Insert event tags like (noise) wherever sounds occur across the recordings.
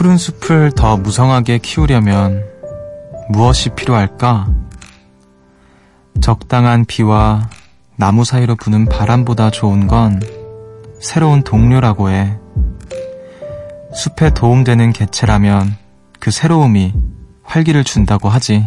푸른 숲을 더 무성하게 키우려면 무엇이 필요할까? 적당한 비와 나무 사이로 부는 바람보다 좋은 건 새로운 동료라고 해. 숲에 도움되는 개체라면 그 새로움이 활기를 준다고 하지.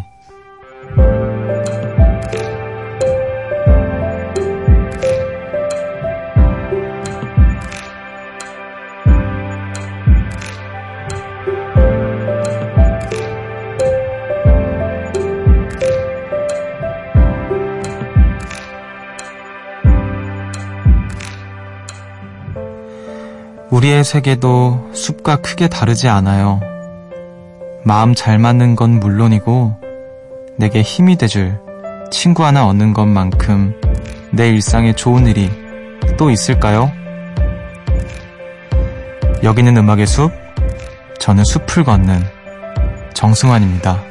우리의 세계도 숲과 크게 다르지 않아요. 마음 잘 맞는 건 물론이고, 내게 힘이 돼줄 친구 하나 얻는 것만큼 내 일상에 좋은 일이 또 있을까요? 여기는 음악의 숲, 저는 숲을 걷는 정승환입니다.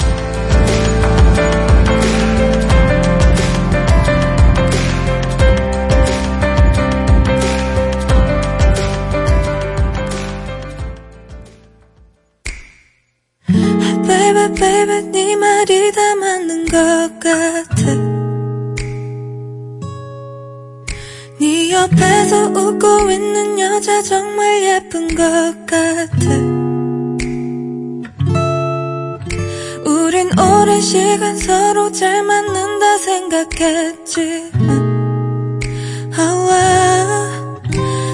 여자 정말 예쁜 것 같아. 우린 오랜 시간 서로 잘 맞는다 생각했지만 아와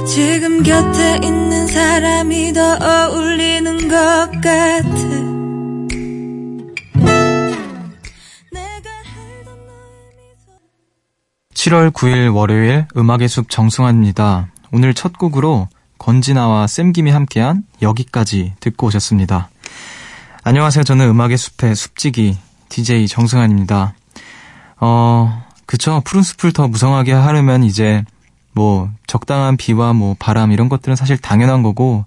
지금 곁에 있는 사람이 더 어울리는 것 같아. 7월 9일 월요일 음악의 숲 정승환입니다. 오늘 첫 곡으로 건진아와 쌤김이 함께한 여기까지 듣고 오셨습니다. 안녕하세요. 저는 음악의 숲의 숲지기 DJ 정승환입니다. 어, 그쵸. 푸른 숲을 더 무성하게 하려면 이제 뭐 적당한 비와 뭐 바람 이런 것들은 사실 당연한 거고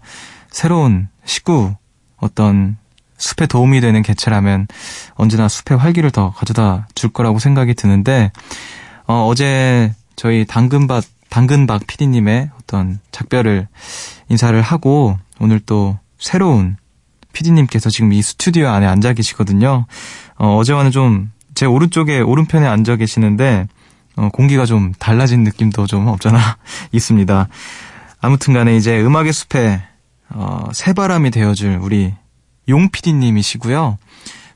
새로운 식구 어떤 숲에 도움이 되는 개체라면 언제나 숲의 활기를 더 가져다 줄 거라고 생각이 드는데 어, 어제 저희 당근박, 당근박 PD님의 어떤 작별을 인사를 하고 오늘 또 새로운 PD님께서 지금 이 스튜디오 안에 앉아 계시거든요. 어, 어제와는 좀 제 오른쪽에 오른편에 앉아 계시는데 어, 공기가 좀 달라진 느낌도 좀 없잖아 (laughs) 있습니다. 아무튼 간에 이제 음악의 숲에 어, 새바람이 되어줄 우리 용 PD님이시고요.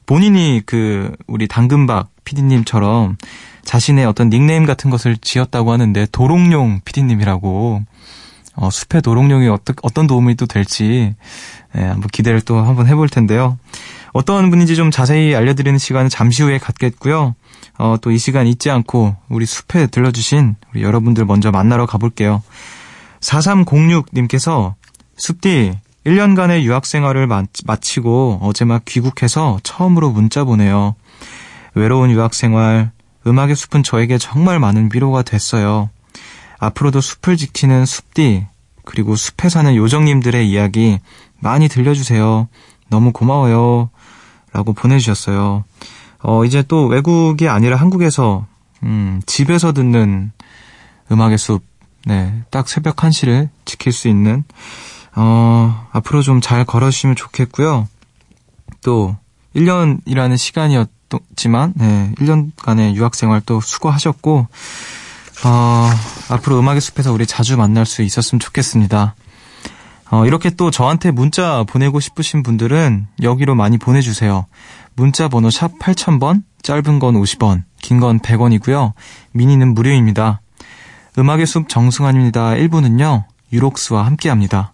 본인이 그 우리 당근박 PD님처럼 자신의 어떤 닉네임 같은 것을 지었다고 하는데 도롱뇽 PD님이라고 어, 숲의 도롱뇽이 어떤 어떤 도움이 또 될지 예, 한번 기대를 또 한번 해볼 텐데요. 어떤 분인지 좀 자세히 알려드리는 시간은 잠시 후에 갖겠고요. 어, 또 이 시간 잊지 않고 우리 숲에 들러주신 우리 여러분들 먼저 만나러 가볼게요. 4306님께서 숲디 1년간의 유학 생활을 마치고 어제 막 귀국해서 처음으로 문자 보내요. 외로운 유학 생활, 음악의 숲은 저에게 정말 많은 위로가 됐어요. 앞으로도 숲을 지키는 숲디, 그리고 숲에 사는 요정님들의 이야기 많이 들려주세요. 너무 고마워요. 라고 보내주셨어요. 어, 이제 또 외국이 아니라 한국에서, 음, 집에서 듣는 음악의 숲, 네, 딱 새벽 1시를 지킬 수 있는, 어, 앞으로 좀 잘 걸어주시면 좋겠고요. 또, 1년이라는 시간이었, 지만 네, 1년간의 유학 생활 또 수고하셨고 어, 앞으로 음악의 숲에서 우리 자주 만날 수 있었으면 좋겠습니다. 어, 이렇게 또 저한테 문자 보내고 싶으신 분들은 여기로 많이 보내주세요. 문자 번호 샵 8000번, 짧은 건 50원, 긴 건 100원이고요. 미니는 무료입니다. 음악의 숲 정승환입니다. 1부는요, 유록스와 함께 합니다.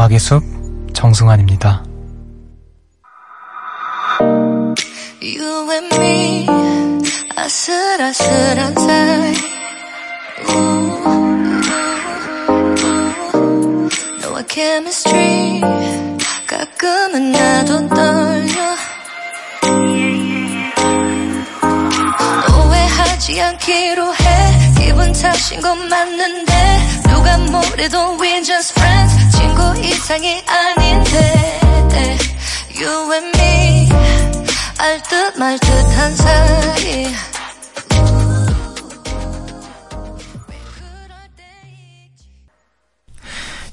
음악의 숲 정승환입니다. You and me 아슬아슬한 사이. 너와 chemistry 가끔은 나도 떨려. 오해하지 않기로 해. 기분 탓인 건 맞는데 누가 뭐래도 we just friends 이상이 아닌데 You and me 알듯 말듯 한 사이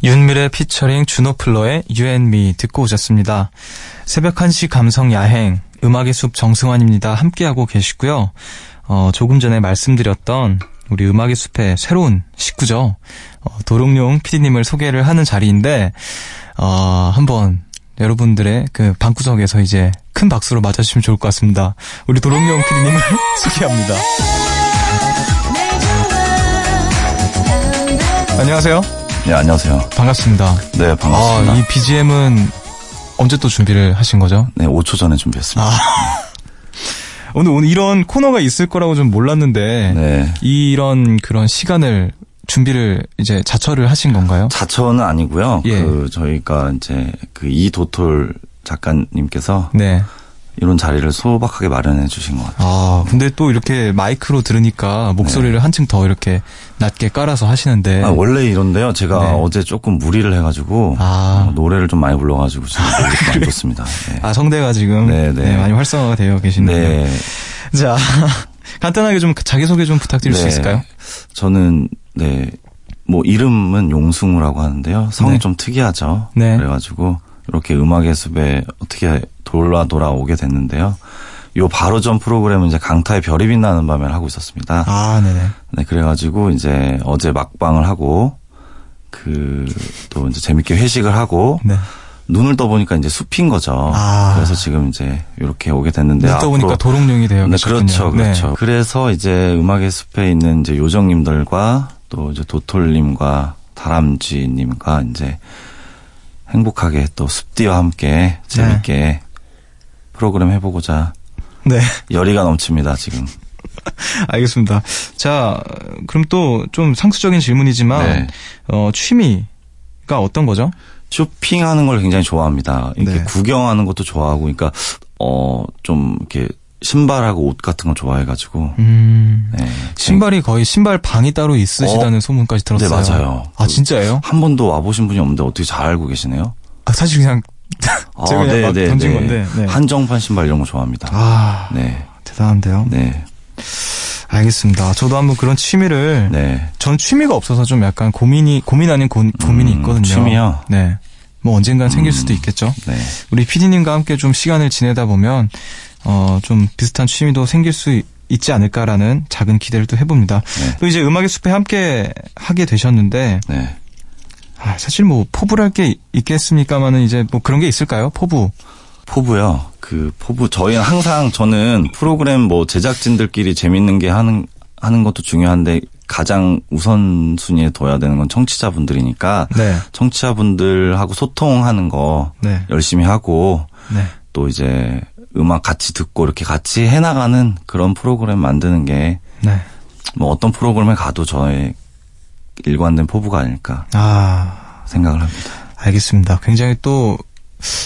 윤미래 피처링 주노플러의 You and Me 듣고 오셨습니다. 새벽 1시 감성 야행, 음악의 숲 정승환입니다. 함께하고 계시고요. 어, 조금 전에 말씀드렸던 우리 음악의 숲의 새로운 식구죠. 어, 도롱뇽 PD님을 소개를 하는 자리인데, 어, 한번 여러분들의 그 방구석에서 이제 큰 박수로 맞아주시면 좋을 것 같습니다. 우리 도롱뇽 PD님을 (laughs) 소개합니다. 안녕하세요. 네, 안녕하세요. 반갑습니다. 네, 반갑습니다. 아, 이 BGM은 언제 또 준비를 하신 거죠? 네, 5초 전에 준비했습니다. 오늘 오늘 이런 코너가 있을 거라고 좀 몰랐는데 네. 이런 그런 시간을 준비를 이제 자처를 하신 건가요? 자처는 아니고요. 예. 그 저희가 이제 그 이도톨 작가님께서 네. 이런 자리를 소박하게 마련해 주신 것 같아요. 아, 근데 또 이렇게 마이크로 들으니까 목소리를 한층 더 이렇게 낮게 깔아서 하시는데 아, 원래 이런데요. 제가 네. 어제 조금 무리를 해가지고 아. 어, 노래를 좀 많이 불러가지고 지금 (laughs) 많이 좋습니다. 네. 아, 성대가 지금 네, 네. 네, 많이 활성화가 되어 계시네요. 네. 자, (laughs) 간단하게 좀 자기소개 좀 부탁드릴 수 네. 있을까요? 저는 네. 뭐 이름은 용승우라고 하는데요. 성이 네. 좀 특이하죠. 네. 그래가지고 이렇게 음악의 숲에 어떻게 돌아 돌아오게 됐는데요. 요 바로 전 프로그램은 이제 강타의 별이 빛나는 밤을 하고 있었습니다. 아, 네네. 네, 그래가지고 이제 어제 막방을 하고 그 또 이제 재밌게 회식을 하고 네. 눈을 떠보니까 이제 숲인 거죠. 아. 그래서 지금 이제 이렇게 오게 됐는데 눈 떠보니까 도롱뇽이 되어 네, 계셨군요. 그렇죠, 네. 그렇죠. 그래서 이제 음악의 숲에 있는 이제 요정님들과 또 이제 도톨님과 다람쥐님과 이제 행복하게 또 숲디와 함께 재밌게 프로그램 해보고자 네. 열의가 넘칩니다 지금. (laughs) 알겠습니다. 자, 그럼 또 좀 상투적인 질문이지만 네. 어, 취미가 어떤 거죠? 쇼핑하는 걸 굉장히 좋아합니다. 이렇게 네. 구경하는 것도 좋아하고, 그러니까 어좀 이렇게 신발하고 옷 같은 거 좋아해가지고. 음. 네. 신발이 거의 신발 방이 따로 있으시다는 소문까지 들었어요. 네, 맞아요. 아, 그- 진짜예요? 한 번도 와보신 분이 없는데 어떻게 잘 알고 계시네요? 아, 사실 그냥 제가 그냥 막 던진 건데. 네. 한정판 신발 이런 거 좋아합니다. 아, 네, 대단한데요. 네, 알겠습니다. 저도 한번 그런 취미를 네. 전 취미가 없어서 좀 약간 고민이 고민 아닌 고, 민이 음, 있거든요. 취미요? 네. 뭐 언젠간 생길 음. 수도 있겠죠. 네. 우리 PD님과 함께 좀 시간을 지내다 보면 어 좀 비슷한 취미도 생길 수 있- 있지 않을까라는 작은 기대를 또 해봅니다. 네. 또 이제 음악의 숲에 함께 하게 되셨는데 네. 아, 사실 뭐 포부랄 게 있겠습니까만은 이제 뭐 그런 게 있을까요? 포부. 포부요. 그 포부 저희는 항상 저는 프로그램 뭐 제작진들끼리 재밌는 게 하는 하는 것도 중요한데 가장 우선순위에 둬야 되는 건 청취자분들이니까 네. 청취자분들하고 소통하는 거 네. 열심히 하고 네. 또 이제 음악 같이 듣고 이렇게 같이 해나가는 그런 프로그램 만드는 게 네. 뭐 어떤 프로그램에 가도 저의 일관된 포부가 아닐까 아, 생각을 합니다. 알겠습니다. 굉장히 또,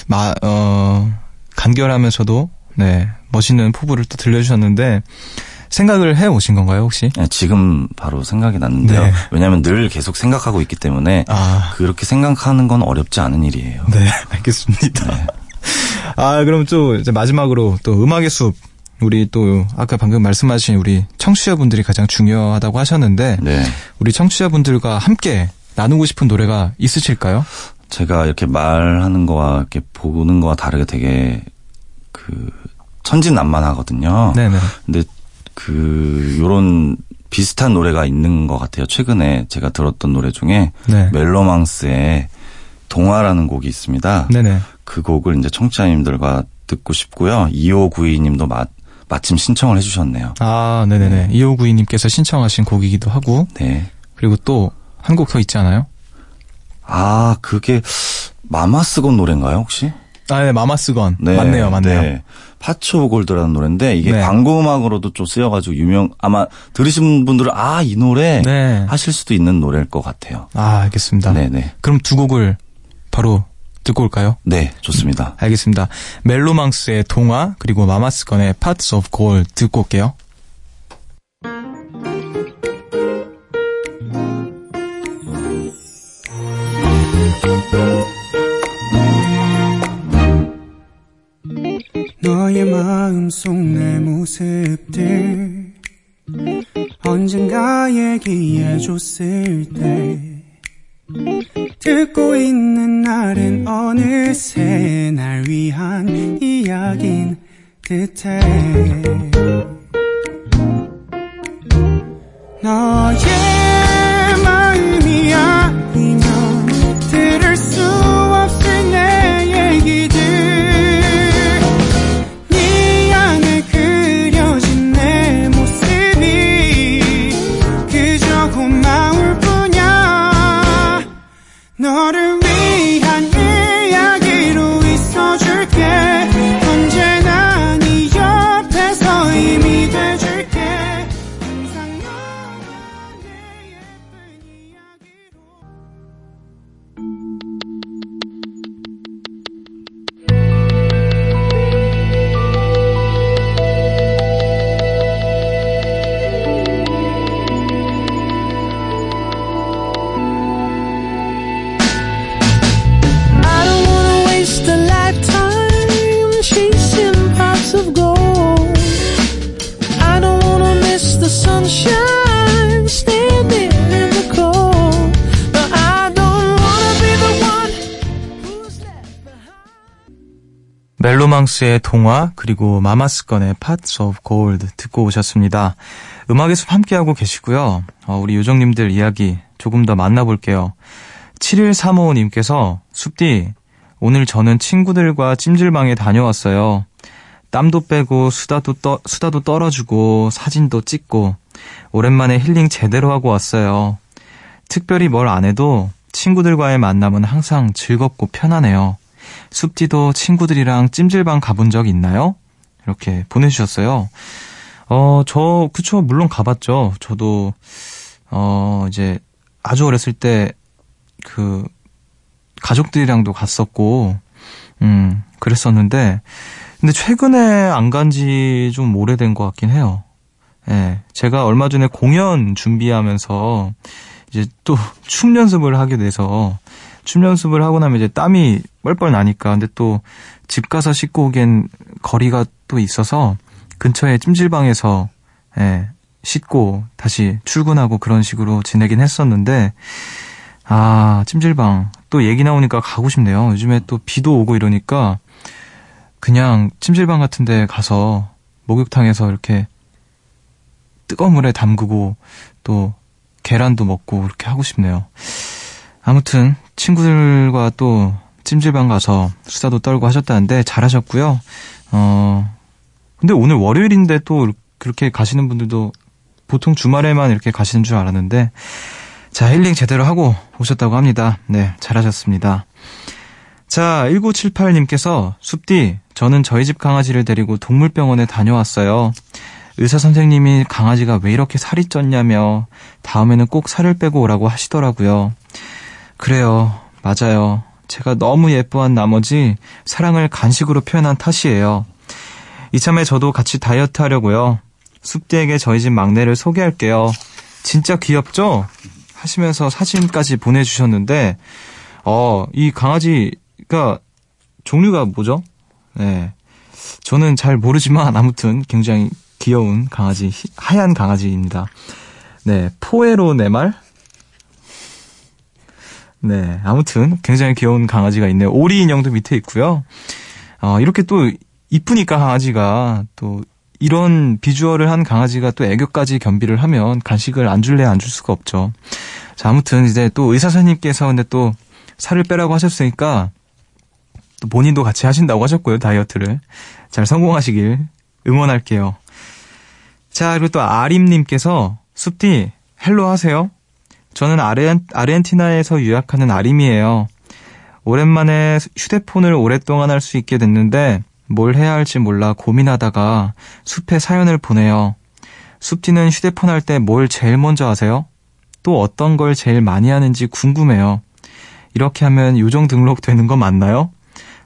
마, 어, 간결하면서도, 네, 멋있는 포부를 또 들려주셨는데, 생각을 해 오신 건가요, 혹시? 네, 지금 바로 생각이 났는데요. 네. 왜냐하면 늘 계속 생각하고 있기 때문에 아, 그렇게 생각하는 건 어렵지 않은 일이에요. 네, (laughs) 알겠습니다. 아, 그럼 또 이제 마지막으로 또 음악의 숲, 우리 또 아까 방금 말씀하신 우리 청취자분들이 가장 중요하다고 하셨는데, 네. 우리 청취자분들과 함께 나누고 싶은 노래가 있으실까요? 제가 이렇게 말하는 거와 이렇게 보는 거와 다르게 되게 그 천진난만하거든요. 네네. 근데 그 요런 비슷한 노래가 있는 것 같아요. 최근에 제가 들었던 노래 중에 네. 멜로망스의 동화라는 곡이 있습니다. 네네. 그 곡을 이제 청취자님들과 듣고 싶고요. 2592님도 마, 마침 신청을 해주셨네요. 아, 네네 네. 2592님께서 신청하신 곡이기도 하고, 네. 그리고 또 한 곡 더 있지 않아요? 아, 그게 마마스건 노래인가요, 혹시? 아, 네, 마마스건. 맞네요, 맞네요. 네. 파초 골드라는 노래인데 이게 네. 광고 음악으로도 좀 쓰여가지고 유명 아마 들으신 분들은 아 이 노래 네. 하실 수도 있는 노래일 것 같아요. 아, 알겠습니다. 네네. 그럼 두 곡을 바로 듣고 올까요? 네, 좋습니다. 알겠습니다. 멜로망스의 동화 그리고 마마스건의 Parts of Gold 듣고 올게요. 너의 마음속 내 모습들 언젠가 얘기해줬을 멜로망스의 동화 그리고 마마스건의 Parts of Gold 듣고 오셨습니다. 음악의 숲 함께하고 계시고요. 어, 우리 요정님들 이야기 조금 더 만나볼게요. 7135님께서 숲디 오늘 저는 친구들과 찜질방에 다녀왔어요. 땀도 빼고 수다도 떠, 수다도 떨어주고 사진도 찍고 오랜만에 힐링 제대로 하고 왔어요. 특별히 뭘 안 해도 친구들과의 만남은 항상 즐겁고 편하네요. 숲디도 친구들이랑 찜질방 가본 적 있나요? 이렇게 보내주셨어요. 어, 저, 그쵸, 물론 가봤죠. 저도, 어, 이제, 아주 어렸을 때, 그, 가족들이랑도 갔었고, 음, 그랬었는데, 근데 최근에 안 간 지 좀 오래된 것 같긴 해요. 예, 제가 얼마 전에 공연 준비하면서, 이제 또 (laughs) 춤 연습을 하게 돼서, 춤 연습을 하고 나면 이제 땀이 뻘뻘 나니까, 근데 또 집 가서 씻고 오기엔 거리가 또 있어서, 근처에 찜질방에서, 예, 씻고 다시 출근하고 그런 식으로 지내긴 했었는데, 아, 찜질방. 또 얘기 나오니까 가고 싶네요. 요즘에 또 비도 오고 이러니까, 그냥 찜질방 같은 데 가서 목욕탕에서 이렇게 뜨거운 물에 담그고 또 계란도 먹고 이렇게 하고 싶네요. 아무튼 친구들과 또 찜질방 가서 수다도 떨고 하셨다는데 잘하셨고요. 어 근데 오늘 월요일인데 또 그렇게 가시는 분들도 보통 주말에만 이렇게 가시는 줄 알았는데 자 힐링 제대로 하고 오셨다고 합니다. 네 잘하셨습니다. 자 1978님께서 숲디 저는 저희 집 강아지를 데리고 동물병원에 다녀왔어요. 의사 선생님이 강아지가 왜 이렇게 살이 쪘냐며 다음에는 꼭 살을 빼고 오라고 하시더라고요. 그래요. 맞아요. 제가 너무 예뻐한 나머지 사랑을 간식으로 표현한 탓이에요. 이참에 저도 같이 다이어트 하려고요. 숲디에게 저희 집 막내를 소개할게요. 진짜 귀엽죠? 하시면서 사진까지 보내주셨는데, 어, 이 강아지가 종류가 뭐죠? 네. 저는 잘 모르지만 아무튼 굉장히 귀여운 강아지, 희- 하얀 강아지입니다. 네. 포에로 네말? 네. 아무튼 굉장히 귀여운 강아지가 있네요. 오리 인형도 밑에 있고요. 어, 이렇게 또 이쁘니까 강아지가 또 이런 비주얼을 한 강아지가 또 애교까지 겸비를 하면 간식을 안 줄래 안 줄 수가 없죠. 자, 아무튼 이제 또 의사 선생님께서 근데 또 살을 빼라고 하셨으니까 또 본인도 같이 하신다고 하셨고요, 다이어트를. 잘 성공하시길 응원할게요. 자, 그리고 또 아림님께서 숲디 hello 하세요. 저는 아르헨, 아르헨티나에서 유학하는 아림이에요. 오랜만에 휴대폰을 오랫동안 할 수 있게 됐는데 뭘 해야 할지 몰라 고민하다가 숲에 사연을 보내요. 숲디는 휴대폰 할 때 뭘 제일 먼저 하세요? 또 어떤 걸 제일 많이 하는지 궁금해요. 이렇게 하면 요정 등록되는 거 맞나요?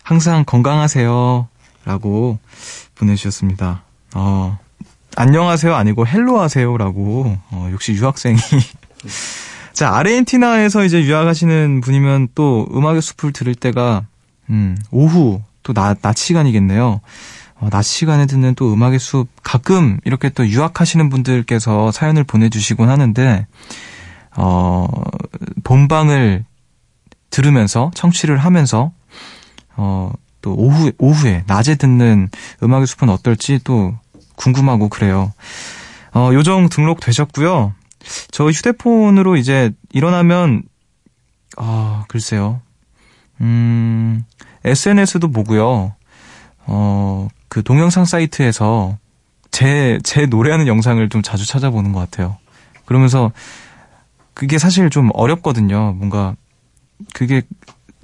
항상 건강하세요. 라고 보내주셨습니다. 어, 안녕하세요 아니고 hello 하세요라고, 어, 역시 유학생이. 자, 아르헨티나에서 이제 유학하시는 분이면 또 음악의 숲을 들을 때가, 음, 오후, 또 낮, 낮 시간이겠네요. 어, 낮 시간에 듣는 또 음악의 숲, 가끔 이렇게 또 유학하시는 분들께서 사연을 보내주시곤 하는데, 어, 본방을 들으면서, 청취를 하면서, 어, 또 오후, 오후에, 낮에 듣는 음악의 숲은 어떨지 또 궁금하고 그래요. 어, 요정 등록되셨고요. 저 휴대폰으로 이제 일어나면, 아, 글쎄요. 음, SNS도 보고요. 어, 그 동영상 사이트에서 제, 제 노래하는 영상을 좀 자주 찾아보는 것 같아요. 그러면서 그게 사실 좀 어렵거든요. 뭔가 그게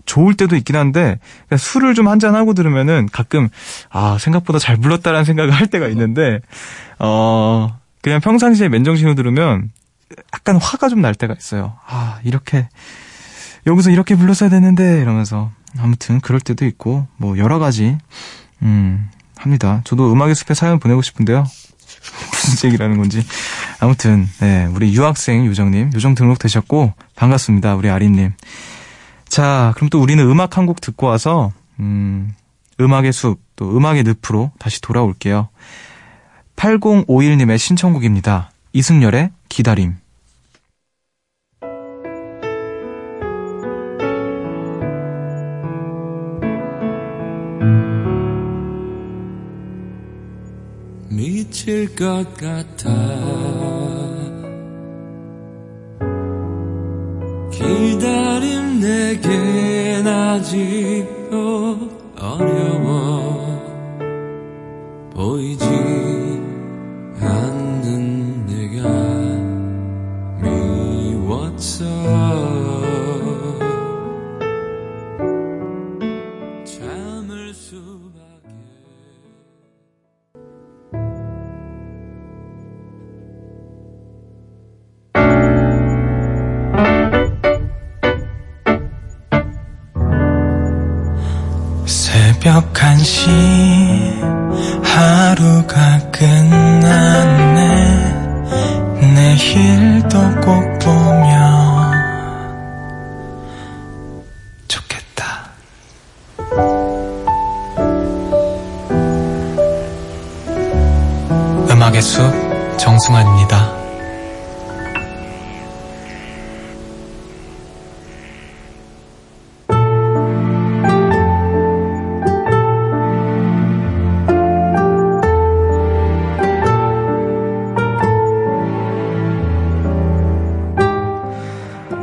좋을 때도 있긴 한데 술을 좀 한잔 하고 들으면은 가끔 아 생각보다 잘 불렀다라는 생각을 할 때가 있는데 어 그냥 평상시에 맨정신으로 들으면 약간 화가 좀 날 때가 있어요. 아 이렇게 여기서 이렇게 불렀어야 되는데 이러면서 아무튼 그럴 때도 있고 뭐 여러 가지 음 합니다. 저도 음악의 숲에 사연 보내고 싶은데요. (laughs) 무슨 얘기라는 건지 아무튼 네 우리 유학생 요정님 요정 등록 되셨고 반갑습니다 우리 아린님. 자, 그럼 또 우리는 음악 한 곡 듣고 와서, 음, 음악의 숲, 또 음악의 늪으로 다시 돌아올게요. 8051님의 신청곡입니다. 이승열의 기다림. 미칠 것 같아. 기다림 내겐 아직도 어려워 보이지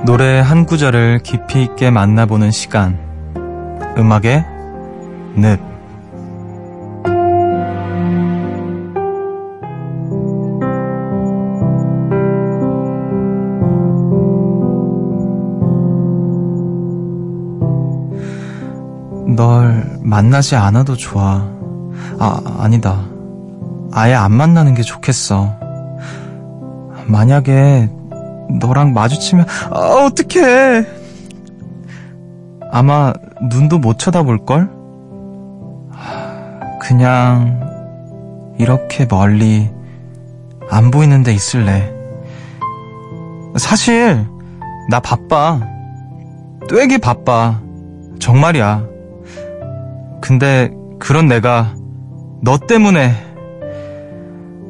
노래 한 구절을 깊이 있게 만나보는 시간. 음악의 늪. 널 만나지 않아도 좋아. 아, 아니다. 아예 안 만나는 게 좋겠어. 만약에 너랑 마주치면, 아, 어떡해. 아마 눈도 못 쳐다볼걸? 하, 그냥 이렇게 멀리 안 보이는 데 있을래. 사실 나 바빠. 되게 바빠. 정말이야. 근데 그런 내가 너 때문에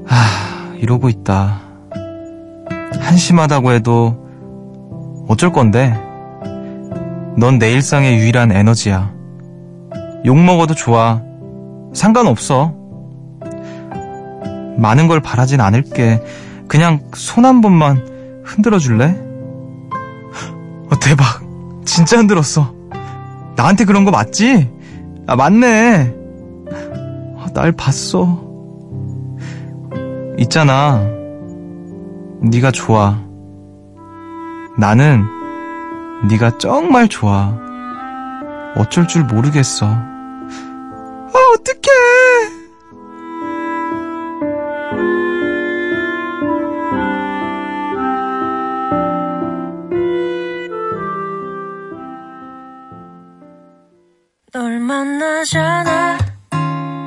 아, 이러고 있다. 한심하다고 해도 어쩔 건데? 넌 내 일상의 유일한 에너지야. 욕 먹어도 좋아. 상관없어. 많은 걸 바라진 않을게. 그냥 손 한 번만 흔들어 줄래? 어, 대박. 진짜 흔들었어. 나한테 그런 거 맞지? 아, 맞네. 아, 날 봤어. 있잖아. 네가 좋아. 나는 네가 정말 좋아. 어쩔 줄 모르겠어. 아, 어떡해. 널 만나잖아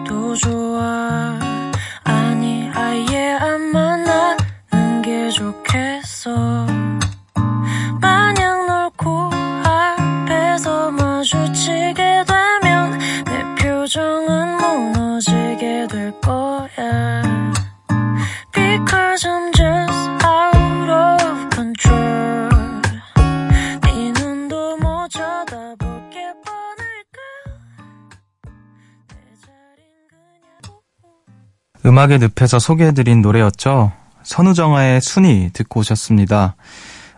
도좋 음악의 늪에서 소개해드린 노래였죠. 선우정아의 순위 듣고 오셨습니다.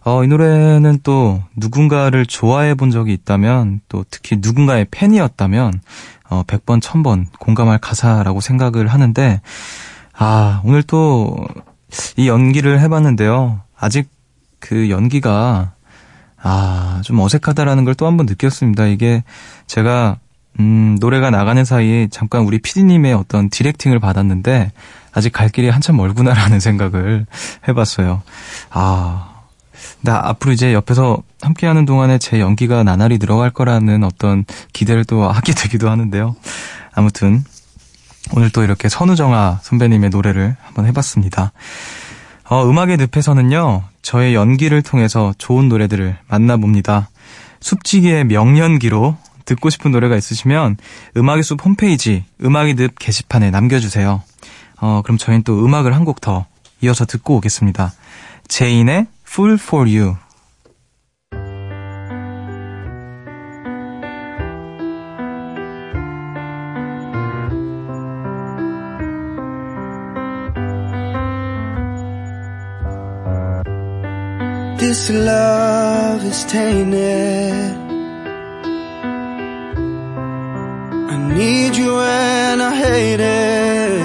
어, 이 노래는 또 누군가를 좋아해 본 적이 있다면 또 특히 누군가의 팬이었다면 어, 100번, 1000번 공감할 가사라고 생각을 하는데 아, 오늘 또 이 연기를 해봤는데요. 아직 그 연기가 아, 좀 어색하다라는 걸 또 한 번 느꼈습니다. 이게 제가 음, 노래가 나가는 사이에 잠깐 우리 피디님의 어떤 디렉팅을 받았는데 아직 갈 길이 한참 멀구나라는 (laughs) 생각을 해봤어요. 아, 나 앞으로 이제 옆에서 함께하는 동안에 제 연기가 나날이 늘어갈 거라는 어떤 기대를 또 하게 (laughs) 되기도 하는데요. 아무튼 오늘 또 이렇게 선우정아 선배님의 노래를 한번 해봤습니다. 어, 음악의 늪에서는요, 저의 연기를 통해서 좋은 노래들을 만나봅니다. 숲지기의 명연기로 듣고 싶은 노래가 있으시면 음악의 숲 홈페이지 음악의 늪 게시판에 남겨주세요. 어, 그럼 저희는 또 음악을 한 곡 더 이어서 듣고 오겠습니다. 제인의 Full for You. This love is tainted. It.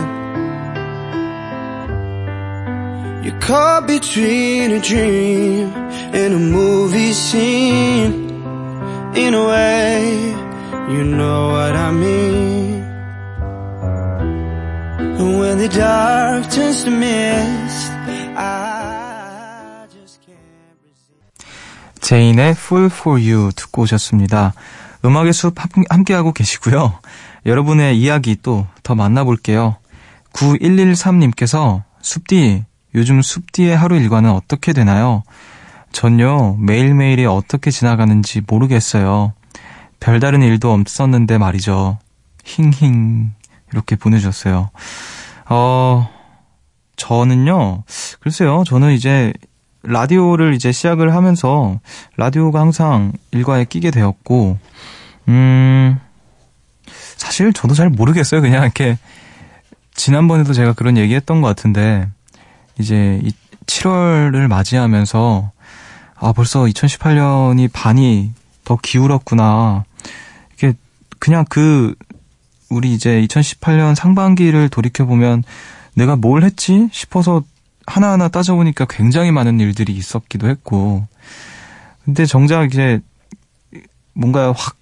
You're caught between a dream and a movie scene. In a way, you know what I mean. And when the dark turns to mist, I just can't resist. 제인의 Full for You 듣고 오셨습니다. 음악의 숲 함- 함께하고 계시고요. 여러분의 이야기 또 더 만나볼게요. 9113님께서 숲디, 요즘 숲디의 하루 일과는 어떻게 되나요? 전요, 매일매일이 어떻게 지나가는지 모르겠어요. 별다른 일도 없었는데 말이죠. 힝힝. 이렇게 보내주셨어요. 어, 저는요, 글쎄요, 저는 이제 라디오를 이제 시작을 하면서 라디오가 항상 일과에 끼게 되었고, 음, 사실 저도 잘 모르겠어요. 그냥 이렇게, 지난번에도 제가 그런 얘기 했던 것 같은데, 이제 이 7월을 맞이하면서, 아, 벌써 2018년이 반이 더 기울었구나. 이게, 그냥 그, 우리 이제 2018년 상반기를 돌이켜 보면, 내가 뭘 했지? 싶어서 하나하나 따져보니까 굉장히 많은 일들이 있었기도 했고, 근데 정작 이제 뭔가 확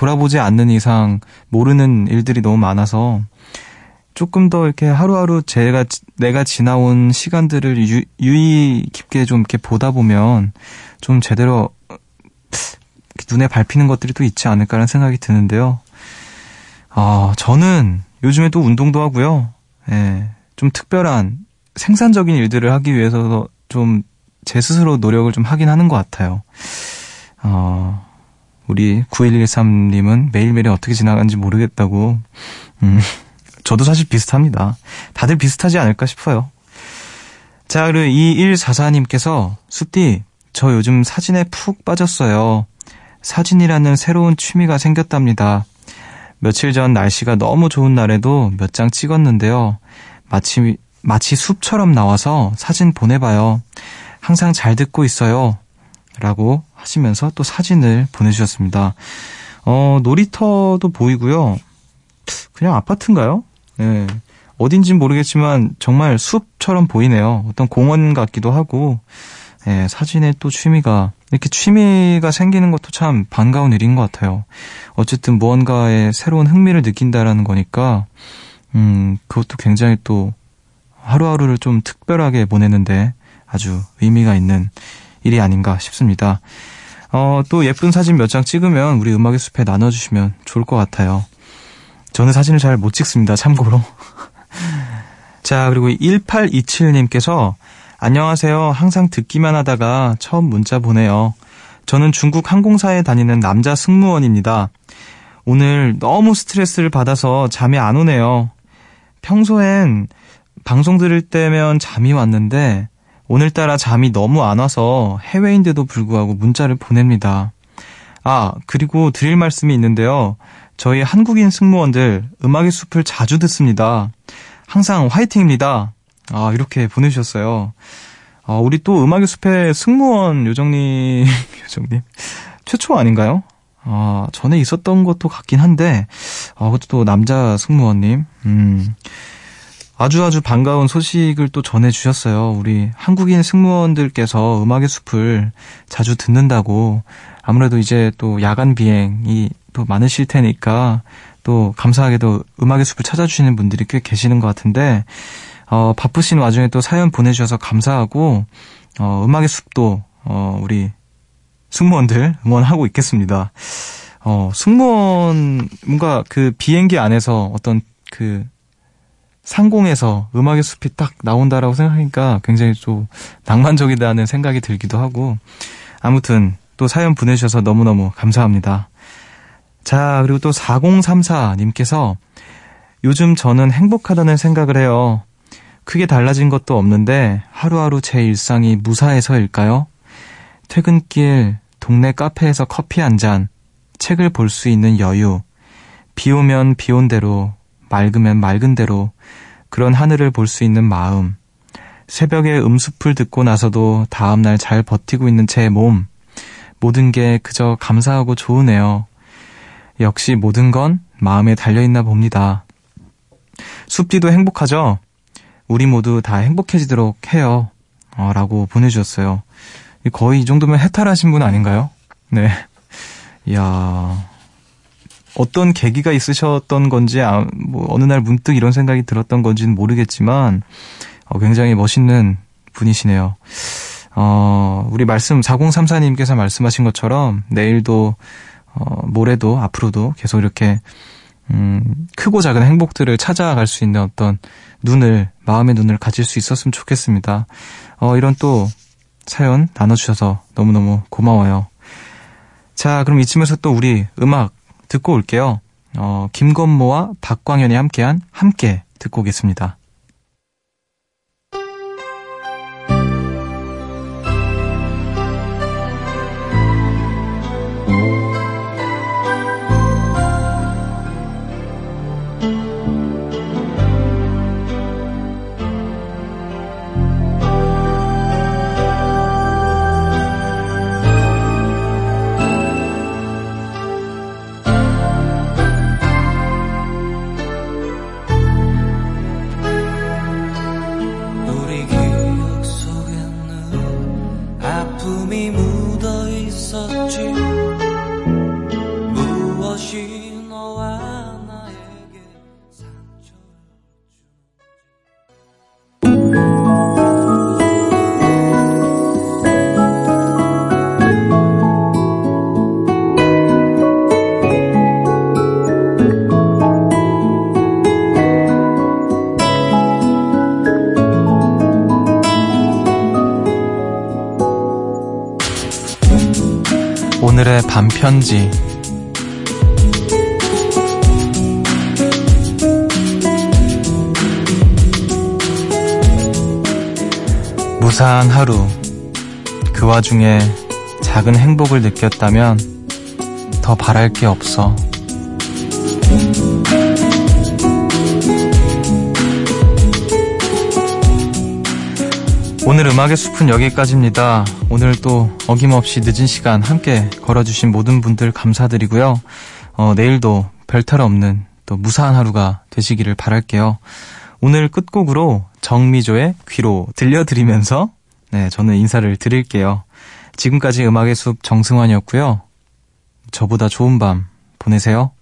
돌아보지 않는 이상 모르는 일들이 너무 많아서 조금 더 이렇게 하루하루 제가, 지- 내가 지나온 시간들을 유, 유의 깊게 좀 이렇게 보다 보면 좀 제대로 눈에 밟히는 것들이 또 있지 않을까라는 생각이 드는데요. 아, 저는 요즘에 또 운동도 하고요. 예, 좀 특별한 생산적인 일들을 하기 위해서 좀 제 스스로 노력을 좀 하긴 하는 것 같아요. 어, 우리 9113님은 매일매일이 어떻게 지나가는지 모르겠다고. 음, (laughs) 저도 사실 비슷합니다. 다들 비슷하지 않을까 싶어요. 자, 그리고 2144님께서, 숲디, 저 요즘 사진에 푹 빠졌어요. 사진이라는 새로운 취미가 생겼답니다. 며칠 전 날씨가 너무 좋은 날에도 몇 장 찍었는데요. 마치, 마치 숲처럼 나와서 사진 보내봐요. 항상 잘 듣고 있어요. 라고 하시면서 또 사진을 보내주셨습니다. 어, 놀이터도 보이고요. 그냥 아파트인가요? 네. 어딘진 모르겠지만 정말 숲처럼 보이네요. 어떤 공원 같기도 하고, 예, 사진에 또 취미가, 이렇게 취미가 생기는 것도 참 반가운 일인 것 같아요. 어쨌든 무언가에 새로운 흥미를 느낀다라는 거니까, 음, 그것도 굉장히 또 하루하루를 좀 특별하게 보내는데 아주 의미가 있는 일이 아닌가 싶습니다. 어, 또 예쁜 사진 몇 장 찍으면 우리 음악의 숲에 나눠주시면 좋을 것 같아요. 저는 사진을 잘 못 찍습니다, 참고로. (laughs) 자, 그리고 1827님께서 안녕하세요. 항상 듣기만 하다가 처음 문자 보내요. 저는 중국 항공사에 다니는 남자 승무원입니다. 오늘 너무 스트레스를 받아서 잠이 안 오네요. 평소엔 방송 들을 때면 잠이 왔는데 오늘따라 잠이 너무 안 와서 해외인데도 불구하고 문자를 보냅니다. 아, 그리고 드릴 말씀이 있는데요. 저희 한국인 승무원들 음악의 숲을 자주 듣습니다. 항상 화이팅입니다. 아, 이렇게 보내주셨어요. 아, 우리 또 음악의 숲의 승무원 요정님, (laughs) 요정님. 최초 아닌가요? 아, 전에 있었던 것도 같긴 한데, 아, 그것도 또 남자 승무원님. 음. 아주 아주 반가운 소식을 또 전해주셨어요. 우리 한국인 승무원들께서 음악의 숲을 자주 듣는다고 아무래도 이제 또 야간 비행이 또 많으실 테니까 또 감사하게도 음악의 숲을 찾아주시는 분들이 꽤 계시는 것 같은데 어, 바쁘신 와중에 또 사연 보내주셔서 감사하고 어, 음악의 숲도 어, 우리 승무원들 응원하고 있겠습니다. 어, 승무원 뭔가 그 비행기 안에서 어떤 그 상공에서 음악의 숲이 딱 나온다라고 생각하니까 굉장히 좀 낭만적이다는 생각이 들기도 하고 아무튼 또 사연 보내주셔서 너무너무 감사합니다. 자, 그리고 또 4034님께서 요즘 저는 행복하다는 생각을 해요. 크게 달라진 것도 없는데 하루하루 제 일상이 무사해서일까요? 퇴근길 동네 카페에서 커피 한 잔, 책을 볼 수 있는 여유, 비 오면 비 온 대로, 맑으면 맑은 대로 그런 하늘을 볼 수 있는 마음, 새벽에 음습을 듣고 나서도 다음날 잘 버티고 있는 제 몸, 모든 게 그저 감사하고 좋으네요. 역시 모든 건 마음에 달려있나 봅니다. 숲디도 행복하죠? 우리 모두 다 행복해지도록 해요. 어, 라고 보내주셨어요. 거의 이 정도면 해탈하신 분 아닌가요? 네. 이야. 어떤 계기가 있으셨던 건지, 아, 뭐, 어느 날 문득 이런 생각이 들었던 건지는 모르겠지만, 어, 굉장히 멋있는 분이시네요. 어, 우리 말씀, 4034님께서 말씀하신 것처럼, 내일도, 어, 모레도, 앞으로도 계속 이렇게, 음, 크고 작은 행복들을 찾아갈 수 있는 어떤 눈을, 마음의 눈을 가질 수 있었으면 좋겠습니다. 어, 이런 또 사연 나눠주셔서 너무너무 고마워요. 자, 그럼 이쯤에서 또 우리 음악 듣고 올게요. 어, 김건모와 박광현이 함께한 함께 듣고 오겠습니다. 반편지. 무사한 하루. 그 와중에 작은 행복을 느꼈다면 더 바랄 게 없어. 오늘 음악의 숲은 여기까지입니다. 오늘 또 어김없이 늦은 시간 함께 걸어주신 모든 분들 감사드리고요. 어, 내일도 별탈 없는 또 무사한 하루가 되시기를 바랄게요. 오늘 끝곡으로 정미조의 귀로 들려드리면서 네, 저는 인사를 드릴게요. 지금까지 음악의 숲 정승환이었고요. 저보다 좋은 밤 보내세요.